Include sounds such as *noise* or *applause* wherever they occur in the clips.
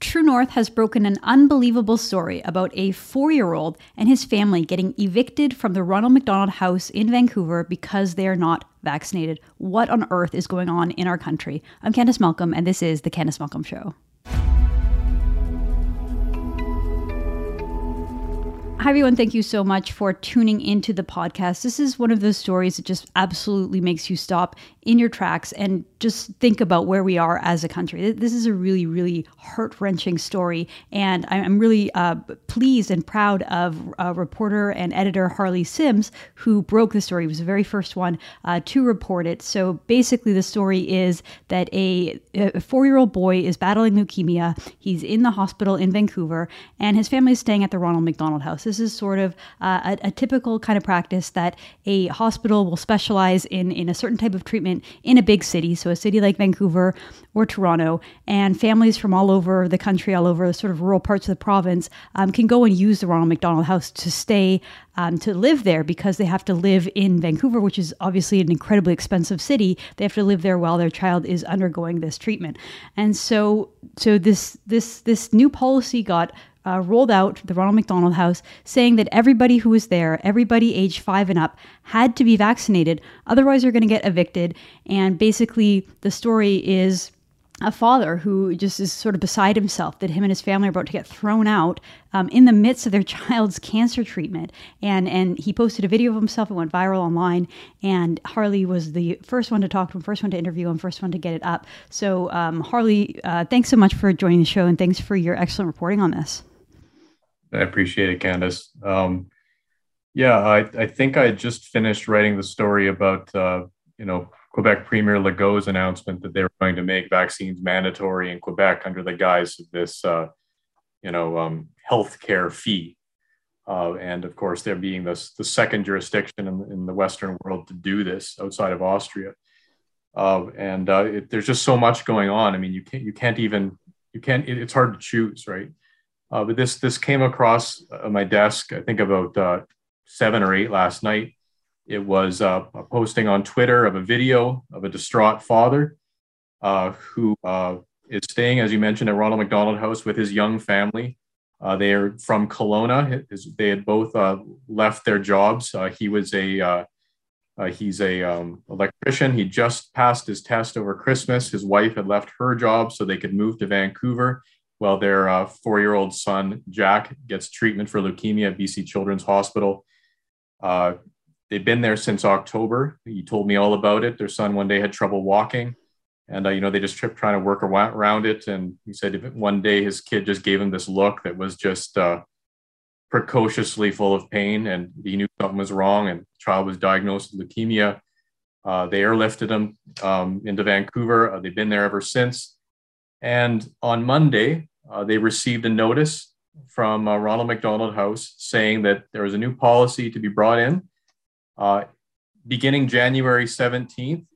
True North has broken an unbelievable story about a four year old and his family getting evicted from the Ronald McDonald House in Vancouver because they are not vaccinated. What on earth is going on in our country? I'm Candice Malcolm, and this is The Candice Malcolm Show. Hi, everyone. Thank you so much for tuning into the podcast. This is one of those stories that just absolutely makes you stop in your tracks and just think about where we are as a country. This is a really, really heart wrenching story. And I'm really uh, pleased and proud of uh, reporter and editor Harley Sims, who broke the story. He was the very first one uh, to report it. So basically, the story is that a, a four year old boy is battling leukemia. He's in the hospital in Vancouver, and his family is staying at the Ronald McDonald House. This is sort of uh, a, a typical kind of practice that a hospital will specialize in, in a certain type of treatment in a big city, so a city like Vancouver or Toronto, and families from all over the country, all over sort of rural parts of the province, um, can go and use the Ronald McDonald House to stay, um, to live there because they have to live in Vancouver, which is obviously an incredibly expensive city. They have to live there while their child is undergoing this treatment, and so so this this this new policy got uh, rolled out the Ronald McDonald House saying that everybody who was there, everybody age five and up, had to be vaccinated. Otherwise, you're going to get evicted. And basically, the story is a father who just is sort of beside himself that him and his family are about to get thrown out um, in the midst of their *laughs* child's cancer treatment. And and he posted a video of himself. It went viral online. And Harley was the first one to talk to him, first one to interview him, first one to get it up. So um, Harley, uh, thanks so much for joining the show, and thanks for your excellent reporting on this. I appreciate it, Candice. Um, yeah, I, I think I just finished writing the story about, uh, you know, Quebec Premier Legault's announcement that they were going to make vaccines mandatory in Quebec under the guise of this, uh, you know, um, healthcare fee. Uh, and of course, there being this, the second jurisdiction in, in, the Western world to do this outside of Austria. Uh, and uh, it, there's just so much going on. I mean, you can't, you can't even, you can't, it, it's hard to choose, right? Uh, but this this came across uh, my desk, I think about uh, seven or eight last night. It was uh, a posting on Twitter of a video of a distraught father uh, who uh, is staying, as you mentioned, at Ronald McDonald House with his young family. they are from Kelowna. They had both left their jobs. he was a he's a um, electrician. He just passed his test over Christmas. His wife had left her job so they could move to Vancouver while their uh, four-year-old son Jack gets treatment for leukemia at BC Children's Hospital. Uh, they've been there since October. He told me all about it. Their son one day had trouble walking, and uh, you know they just kept trying to work around it. And he said one day his kid just gave him this look that was just uh, precociously full of pain, and he knew something was wrong. And the child was diagnosed with leukemia. Uh, they airlifted him um, into Vancouver. Uh, they've been there ever since. And on Monday, uh, they received a notice from uh, Ronald McDonald House saying that there was a new policy to be brought in. Uh, beginning January 17th,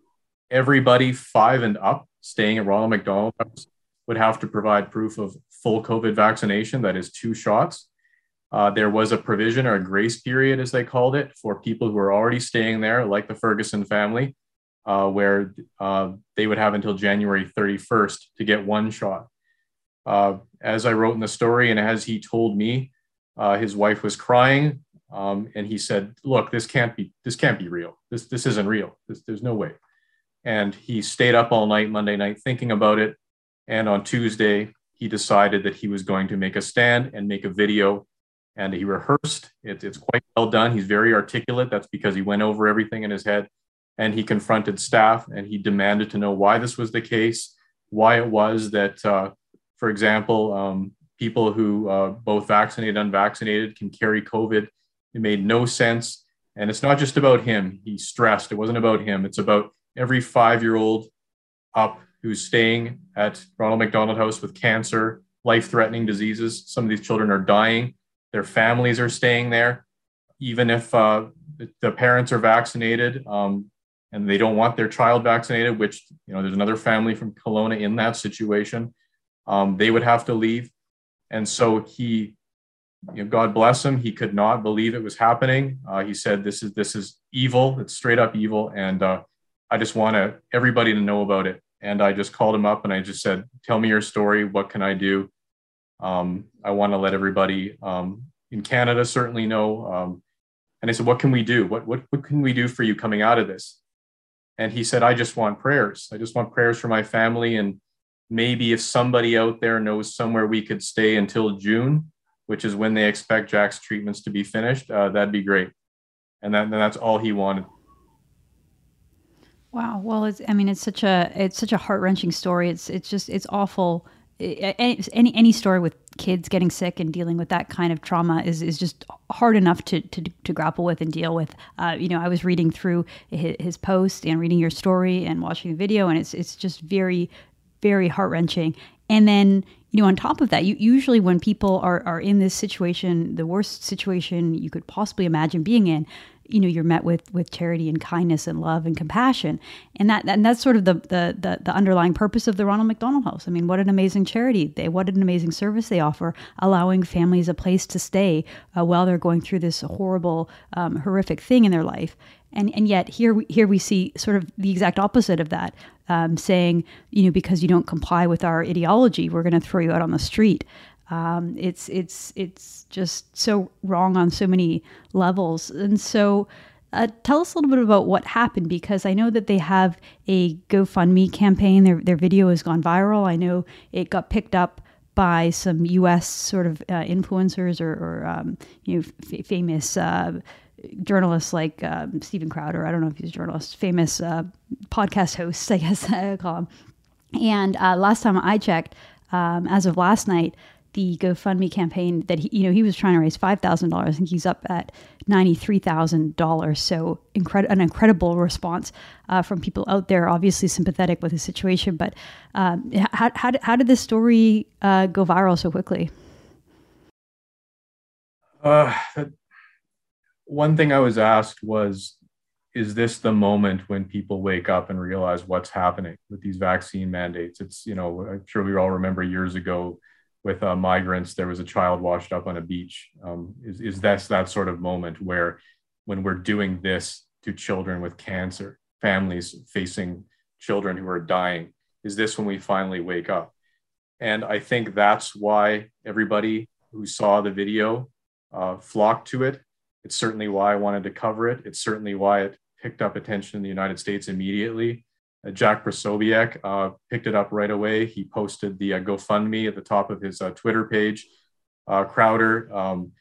everybody five and up staying at Ronald McDonald House would have to provide proof of full COVID vaccination, that is, two shots. Uh, there was a provision or a grace period, as they called it, for people who are already staying there, like the Furgason family, uh, where uh, they would have until January 31st to get one shot. Uh, as I wrote in the story, and as he told me, uh, his wife was crying, um, and he said, "Look, this can't be. This can't be real. This this isn't real. This, there's no way." And he stayed up all night Monday night thinking about it. And on Tuesday, he decided that he was going to make a stand and make a video. And he rehearsed. It, it's quite well done. He's very articulate. That's because he went over everything in his head. And he confronted staff and he demanded to know why this was the case, why it was that uh, for example, um, people who uh, both vaccinated and unvaccinated can carry COVID. It made no sense. And it's not just about him. He stressed it wasn't about him. It's about every five year old up who's staying at Ronald McDonald House with cancer, life threatening diseases. Some of these children are dying. Their families are staying there. Even if uh, the parents are vaccinated um, and they don't want their child vaccinated, which, you know, there's another family from Kelowna in that situation um, they would have to leave. And so he, you know, God bless him, he could not believe it was happening. Uh, he said, "This is this is evil. It's straight up evil." And uh, I just want to everybody to know about it. And I just called him up and I just said, "Tell me your story. What can I do?" Um, I want to let everybody um, in Canada certainly know. Um, and I said, what can we do? What, what, what can we do for you coming out of this? And he said, I just want prayers. I just want prayers for my family. And maybe if somebody out there knows somewhere we could stay until June, which is when they expect Jack's treatments to be finished, uh, that'd be great. And, that, that's all he wanted. Wow. Well, it's, I mean, it's such a, it's such a heart wrenching story. It's, it's just, it's awful. Any, any story with kids getting sick and dealing with that kind of trauma is, is just hard enough to, to, to grapple with and deal with. Uh, you know, I was reading through his, his post and reading your story and watching the video, and it's, it's just very, very heart wrenching. And then, you know, on top of that, you, usually when people are, are in this situation, the worst situation you could possibly imagine being in, you know you're met with with charity and kindness and love and compassion and that and that's sort of the the the, the underlying purpose of the Ronald McDonald House. I mean, what an amazing charity they what an amazing service they offer, allowing families a place to stay uh, while they're going through this horrible, um, horrific thing in their life. And and yet here we, here we see sort of the exact opposite of that, um, saying you know because you don't comply with our ideology, we're going to throw you out on the street. Um, it's it's it's just so wrong on so many levels, and so. Uh, tell us a little bit about what happened because I know that they have a GoFundMe campaign. Their their video has gone viral. I know it got picked up by some U.S. sort of uh, influencers or, or um, you know f- famous uh, journalists like um, Steven Crowder. I don't know if he's a journalist. Famous uh, podcast hosts, *laughs* I guess I call him. And uh, last time I checked, um, as of last night, the GoFundMe campaign that he, you know, he was trying to raise five thousand dollars. and he's up at ninety three thousand dollars. So incredible, an incredible response uh, from people out there. Obviously sympathetic with the situation, but um, how, how, how did this story uh, go viral so quickly? Uh, one thing I was asked was, is this the moment when people wake up and realize what's happening with these vaccine mandates? It's you know, I'm sure we all remember years ago with uh, migrants, there was a child washed up on a beach. Um, is, is that that sort of moment where, when we're doing this to children with cancer, families facing children who are dying, is this when we finally wake up? And I think that's why everybody who saw the video uh, flocked to it. It's certainly why I wanted to cover it. It's certainly why it picked up attention in the United States immediately. Uh, Jack Posobiec uh, picked it up right away. He posted the uh, GoFundMe at the top of his uh, Twitter page. Uh, Crowder, um,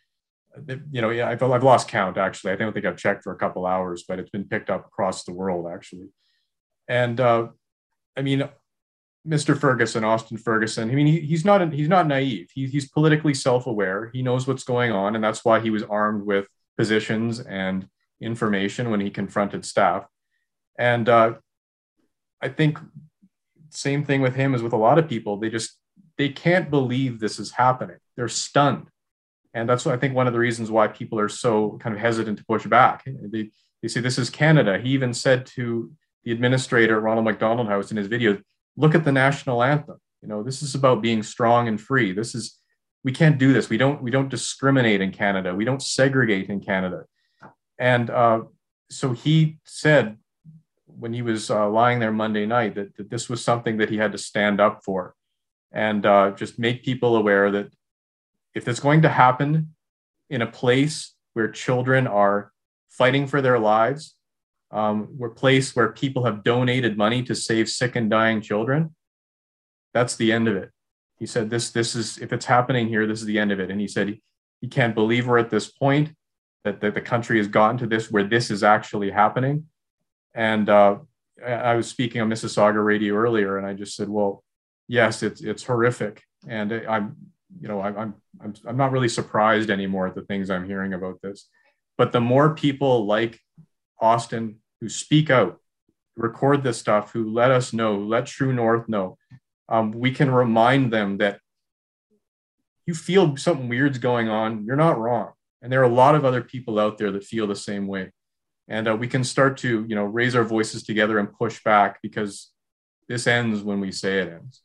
you know, yeah, I've, I've, lost count actually. I don't think I've checked for a couple hours, but it's been picked up across the world actually. And uh, I mean, Mr. Furgason, Austin Furgason. I mean, he, he's not he's not naive. He, he's politically self-aware. He knows what's going on, and that's why he was armed with positions and information when he confronted staff. And uh, I think same thing with him as with a lot of people. They just they can't believe this is happening. They're stunned. And that's what I think one of the reasons why people are so kind of hesitant to push back. They, they say this is Canada. He even said to the administrator Ronald McDonald House in his video, look at the national anthem. You know, this is about being strong and free. This is we can't do this. We don't we don't discriminate in Canada. We don't segregate in Canada. And uh, so he said when he was uh, lying there Monday night that, that this was something that he had to stand up for and uh, just make people aware that if it's going to happen in a place where children are fighting for their lives, um, where place where people have donated money to save sick and dying children, that's the end of it. He said, "This, this is if it's happening here, this is the end of it." And he said he, he can't believe we're at this point that, that the country has gotten to this where this is actually happening. And uh, I was speaking on Mississauga radio earlier, and I just said, "Well, yes, it's it's horrific." And I'm, you know, I'm I'm I'm not really surprised anymore at the things I'm hearing about this. But the more people like Austin who speak out, record this stuff, who let us know, let True North know, um, we can remind them that you feel something weird's going on. You're not wrong, and there are a lot of other people out there that feel the same way. And uh, we can start to you know raise our voices together and push back because this ends when we say it ends.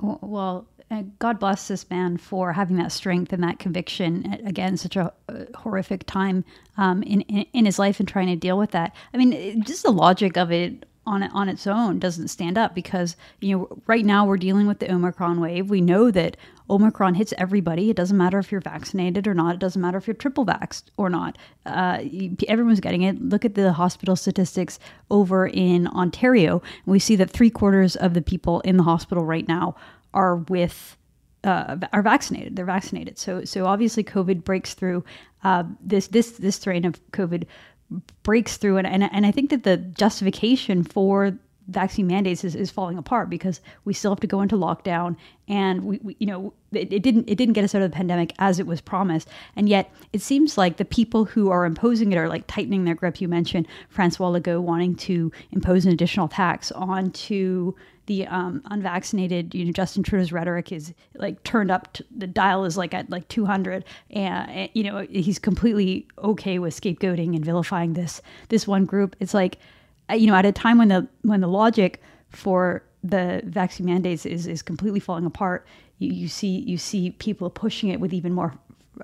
Well uh, god bless this man for having that strength and that conviction. Again such a, horrific time um, in, in, in his life and trying to deal with that. I mean just the logic of it on on its own doesn't stand up because you know right now we're dealing with the Omicron wave. We know that Omicron hits everybody. It doesn't matter if you're vaccinated or not. It doesn't matter if you're triple vaxxed or not. Uh, everyone's getting it. Look at the hospital statistics over in Ontario. We see that three quarters of the people in the hospital right now are with uh, are vaccinated. They're vaccinated. So so obviously COVID breaks through. Uh, this this this strain of COVID breaks through, and, and and I think that the justification for vaccine mandates is, is falling apart because we still have to go into lockdown and we, we you know it, it, didn't it didn't get us out of the pandemic as it was promised and yet it seems like the people who are imposing it are like tightening their grip you mentioned francois legault wanting to impose an additional tax onto the um, unvaccinated, you know, Justin Trudeau's rhetoric is like turned up. To, the dial is like at like 200, and, and you know he's completely okay with scapegoating and vilifying this this one group. It's like, you know, at a time when the when the logic for the vaccine mandates is is completely falling apart, you, you see you see people pushing it with even more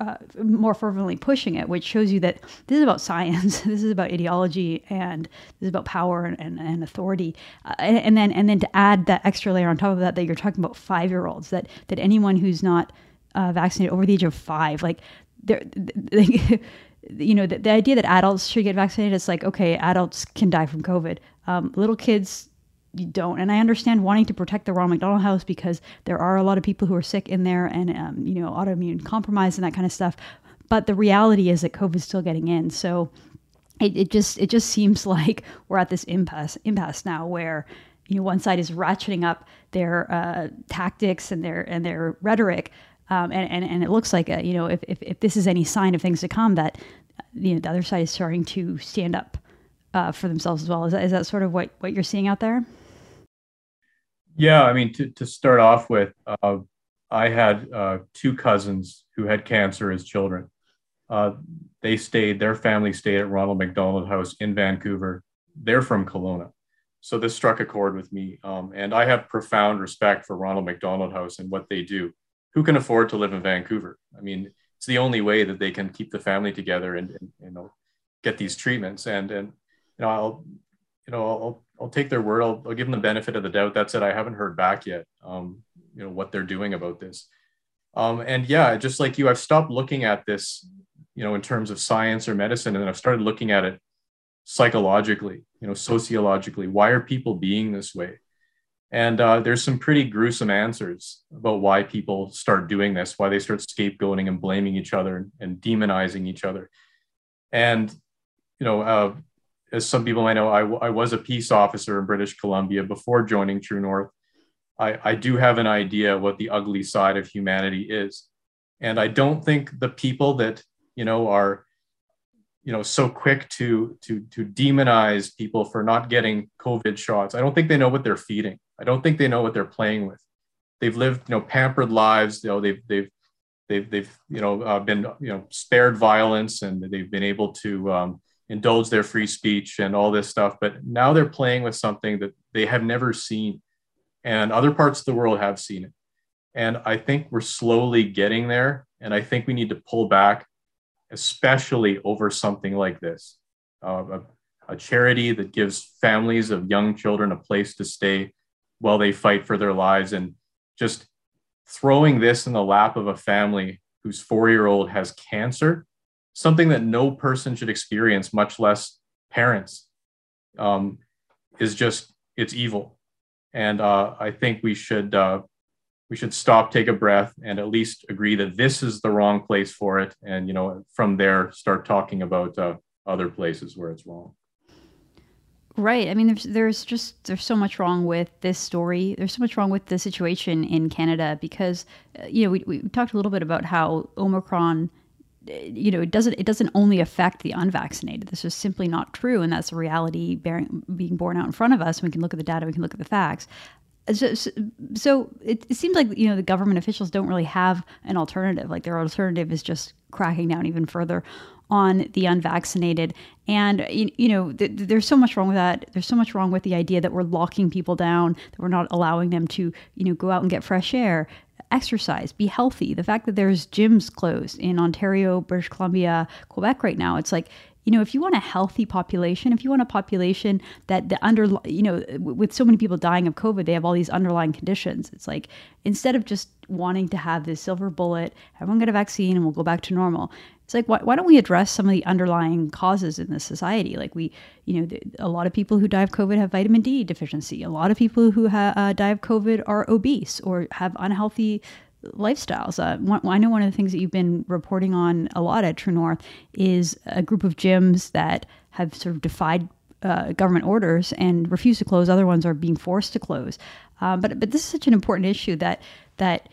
uh, more fervently pushing it, which shows you that this is about *laughs* science, this is about ideology, and this is about power and, and, and authority. Uh, and, and, then and then to add that extra layer on top of that, that you're talking about five year olds, that that anyone who's not uh, vaccinated over the age of five, like they're. They, *laughs* you know, the, the, idea that adults should get vaccinated, is like, okay, adults can die from COVID. Um, little kids you don't. And I understand wanting to protect the Ronald McDonald House because there are a lot of people who are sick in there and, um, you know, autoimmune compromise and that kind of stuff. But the reality is that COVID's still getting in. So it, it just it just seems *laughs* like we're at this impasse impasse now where you know one side is ratcheting up their uh, tactics and their and their rhetoric, um, and, and and it looks like a, uh, you know if, if if this is any sign of things to come that you know the other side is starting to stand up uh, for themselves as well. Is that, is that sort of what, what you're seeing out there? Yeah, I mean, to, to start off with, uh, I had uh, two cousins who had cancer as children. Uh, they stayed, their family stayed at Ronald McDonald House in Vancouver. They're from Kelowna. So this struck a chord with me. Um, and I have profound respect for Ronald McDonald House and what they do. Who can afford to live in Vancouver? I mean, it's the only way that they can keep the family together and, and you know get these treatments. And and you know, I'll, you know, I'll, I'll take their word. I'll, I'll give them the benefit of the doubt. That's it. I haven't heard back yet. Um, you know what they're doing about this. Um, and yeah, just like you, I've stopped looking at this, you know, in terms of science or medicine, and I've started looking at it psychologically, you know, sociologically. Why are people being this way? And uh, there's some pretty gruesome answers about why people start doing this, why they start scapegoating and blaming each other and demonizing each other. And you know, uh, as some people might know, I, I was a peace officer in British Columbia before joining True North. I, I do have an idea what the ugly side of humanity is. And I don't think the people that, you know, are, you know, so quick to, to, to demonize people for not getting COVID shots, I don't think they know what they're feeding. I don't think they know what they're playing with. They've lived, you know, pampered lives. You know, they've, they've, they've, they've, you know, uh, been, you know, spared violence and they've been able to, um, indulge their free speech and all this stuff. But now they're playing with something that they have never seen, and other parts of the world have seen it. And I think we're slowly getting there. And I think we need to pull back, especially over something like this uh, a, a charity that gives families of young children a place to stay while they fight for their lives. And just throwing this in the lap of a family whose four year old has cancer something that no person should experience, much less parents, um, is just it's evil. And uh, I think we should uh, we should stop, take a breath, and at least agree that this is the wrong place for it. And you know, from there, start talking about uh, other places where it's wrong. Right. I mean, there's there's just there's so much wrong with this story. There's so much wrong with the situation in Canada because uh, you know we we talked a little bit about how Omicron you know, it doesn't it doesn't only affect the unvaccinated. This is simply not true, and that's a reality bearing, being borne out in front of us. We can look at the data, we can look at the facts. So, so it, it, seems like you know the government officials don't really have an alternative. Like their alternative is just cracking down even further on the unvaccinated. And you, you know, th- there's so much wrong with that. There's so much wrong with the idea that we're locking people down, that we're not allowing them to you know go out and get fresh air exercise, be healthy. The fact that there's gyms closed in Ontario, British Columbia, Quebec right now, it's like you know, if you want a healthy population, if you want a population that the under, you know, with so many people dying of COVID, they have all these underlying conditions. It's like instead of just wanting to have this silver bullet, everyone get a vaccine and we'll go back to normal. It's like, why, why don't we address some of the underlying causes in this society? Like we, you know, a lot of people who die of COVID have vitamin D deficiency. A lot of people who ha- uh, die of COVID are obese or have unhealthy lifestyles. Uh, one, I know one of the things that you've been reporting on a lot at True North is a group of gyms that have sort of defied uh, government orders and refuse to close. Other ones are being forced to close. Uh, but but this is such an important issue that that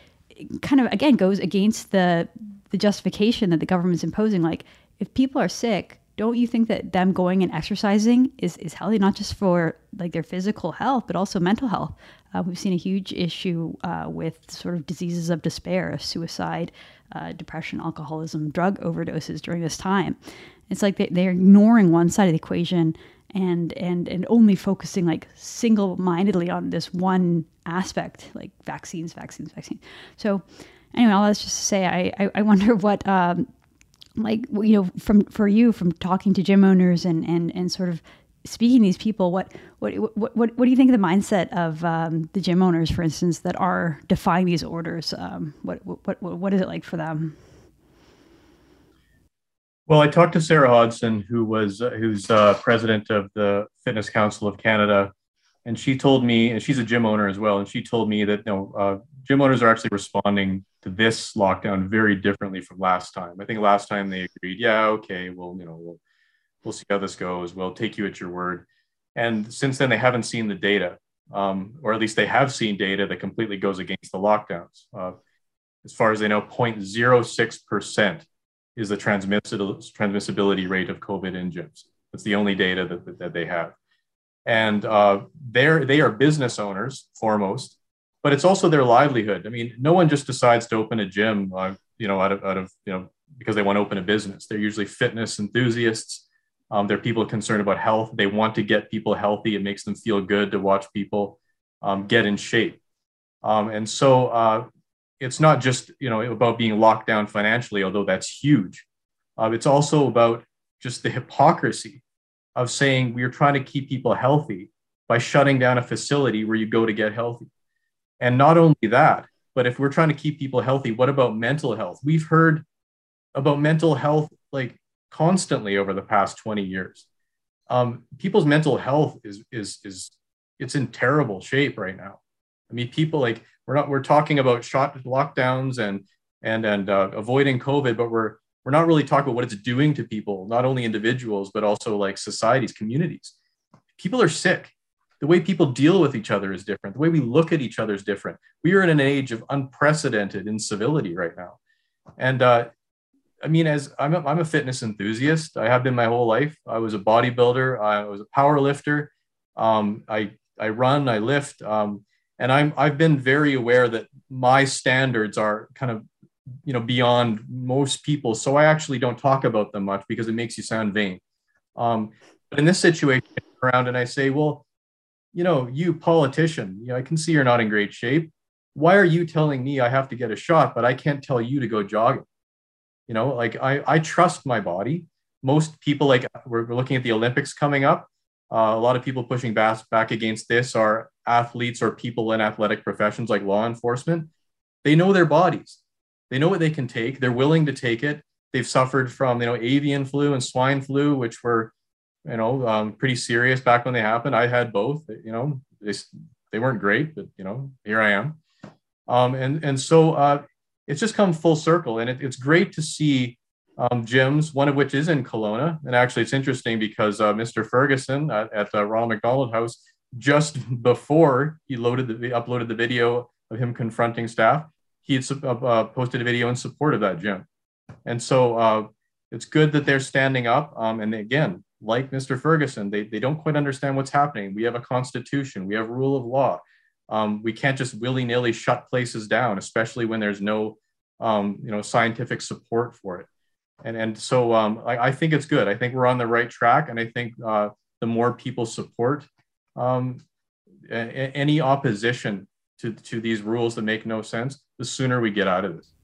kind of again goes against the the justification that the government's imposing. Like if people are sick, don't you think that them going and exercising is, is healthy not just for like their physical health but also mental health uh, we've seen a huge issue uh, with sort of diseases of despair suicide uh, depression alcoholism drug overdoses during this time it's like they, they're ignoring one side of the equation and and and only focusing like single-mindedly on this one aspect like vaccines vaccines vaccines so anyway all that's just to say i i, I wonder *laughs* what um, like you know from for you from talking to gym owners and and and sort of speaking to these people what what what what, what do you think of the mindset of um, the gym owners for instance that are defying these orders um, what, what what what is it like for them? Well i talked to sarah hodson who was uh, who's uh, president of the fitness council of canada and she told me and she's a gym owner as well and she told me that you know uh, gym owners are actually responding to this lockdown very differently from last time. I think last time they agreed, yeah, okay, well, you know, we'll we'll see how this goes. We'll take you at your word. And since then, they haven't seen the data, um, or at least they have seen data that completely goes against the lockdowns. Uh, as far as they know, 0.06% is the transmissibility rate of COVID in gyms. That's the only data that, that they have. And uh, they're, they are business owners foremost but it's also their livelihood. I mean, no one just decides to open a gym, uh, you know, out of, out of, you know, because they want to open a business. They're usually fitness enthusiasts. Um, they're people concerned about health. They want to get people healthy. It makes them feel good to watch people um, get in shape. Um, and so uh, it's not just, you know, about being locked down financially, although that's huge. Uh, it's also about just the hypocrisy of saying we're trying to keep people healthy by shutting down a facility where you go to get healthy. And not only that, but if we're trying to keep people healthy, what about mental health? We've heard about mental health like constantly over the past 20 years. Um, people's mental health is is is it's in terrible shape right now. I mean, people like we're not we're talking about shot lockdowns and and and uh, avoiding COVID, but we're we're not really talking about what it's doing to people, not only individuals but also like societies, communities. People are sick the way people deal with each other is different. The way we look at each other is different. We are in an age of unprecedented incivility right now. And uh, I mean, as I'm a, I'm a fitness enthusiast, I have been my whole life. I was a bodybuilder, I was a power lifter. Um, I, I run, I lift. Um, and I'm, I've been very aware that my standards are kind of, you know, beyond most people. So I actually don't talk about them much because it makes you sound vain. Um, but in this situation, around and I say, well, you know, you politician, you know, I can see you're not in great shape. Why are you telling me I have to get a shot, but I can't tell you to go jogging? You know, like I, I trust my body. Most people, like we're, we're looking at the Olympics coming up. Uh, a lot of people pushing back, back against this are athletes or people in athletic professions like law enforcement. They know their bodies. They know what they can take. They're willing to take it. They've suffered from, you know, avian flu and swine flu, which were you know, um, pretty serious back when they happened. I had both, you know, they, they weren't great, but, you know, here I am. Um, and, and so uh, it's just come full circle. And it, it's great to see um, gyms, one of which is in Kelowna. And actually, it's interesting because uh, Mr. Furgason at, at the Ronald McDonald House, just before he loaded the uploaded the video of him confronting staff, he had uh, uh, posted a video in support of that gym. And so uh, it's good that they're standing up. Um, and again, like Mr. Furgason, they, they don't quite understand what's happening. We have a constitution, we have rule of law. Um, we can't just willy nilly shut places down, especially when there's no um, you know scientific support for it. And and so um, I, I, think it's good. I think we're on the right track, and I think uh, the more people support um, a, any opposition to to these rules that make no sense, the sooner we get out of this.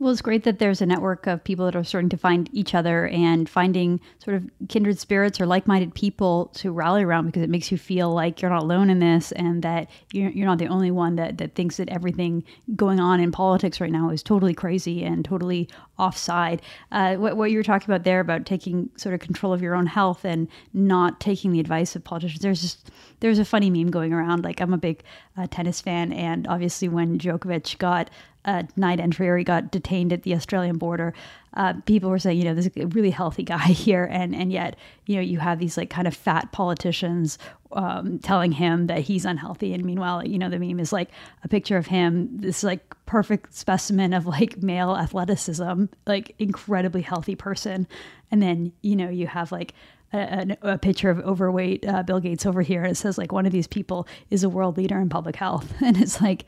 Well, it's great that there's a network of people that are starting to find each other and finding sort of kindred spirits or like minded people to rally around because it makes you feel like you're not alone in this and that you're, not the only one that, that thinks that everything going on in politics right now is totally crazy and totally offside. Uh, what, what you were talking about there about taking sort of control of your own health and not taking the advice of politicians, there's just there's a funny meme going around. Like, I'm a big uh, tennis fan, and obviously, when Djokovic got uh, night entry or he got detained at the Australian border, uh, people were saying, you know, this is a really healthy guy *laughs* here, and and yet, you know, you have these like kind of fat politicians um, telling him that he's unhealthy, and meanwhile, you know, the meme is like a picture of him, this like perfect specimen of like male athleticism, like incredibly healthy person, and then you know you have like a, a, picture of overweight uh, Bill Gates over here, and it says like one of these people is a world leader in public health, *laughs* and it's like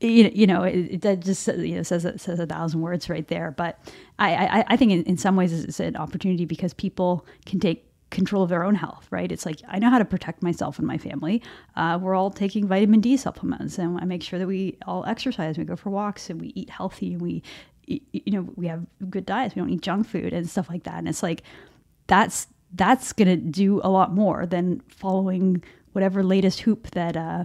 you, you know, it, just you know, says says a thousand words right there. But I, I, I think in, in some ways it's an opportunity because people can take control of their own health, right? It's like I know how to protect myself and my family. Uh, we're all taking vitamin D supplements, and I make sure that we all exercise, we go for walks, and we eat healthy, and we, you know, we have good diets. We don't eat junk food and stuff like that. And it's like that's that's gonna do a lot more than following whatever latest hoop that. Uh,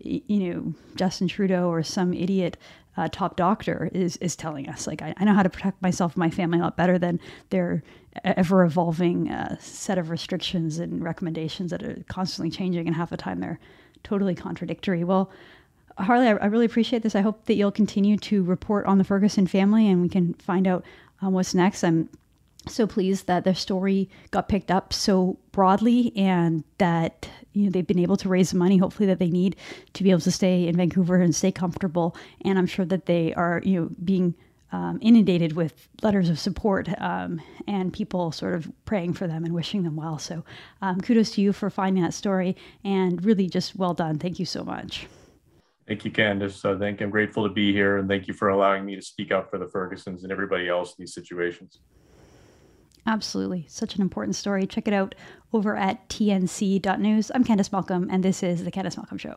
you know Justin Trudeau or some idiot uh, top doctor is is telling us. Like I, I, know how to protect myself and my family a lot better than their ever evolving uh, set of restrictions and recommendations that are constantly changing, and half the time they're totally contradictory. Well. Harley, I, really appreciate this. I hope that you'll continue to report on the Furgason family and we can find out um, what's next. I'm so pleased that their story got picked up so broadly and that you know they've been able to raise the money hopefully that they need to be able to stay in Vancouver and stay comfortable and I'm sure that they are you know being um, inundated with letters of support um, and people sort of praying for them and wishing them well so um, kudos to you for finding that story and really just well done thank you so much Thank you, Candice. Uh, thank you. I'm grateful to be here, and thank you for allowing me to speak up for the Furgasons and everybody else in these situations. Absolutely. Such an important story. Check it out over at tnc.news. I'm Candice Malcolm, and this is The Candice Malcolm Show.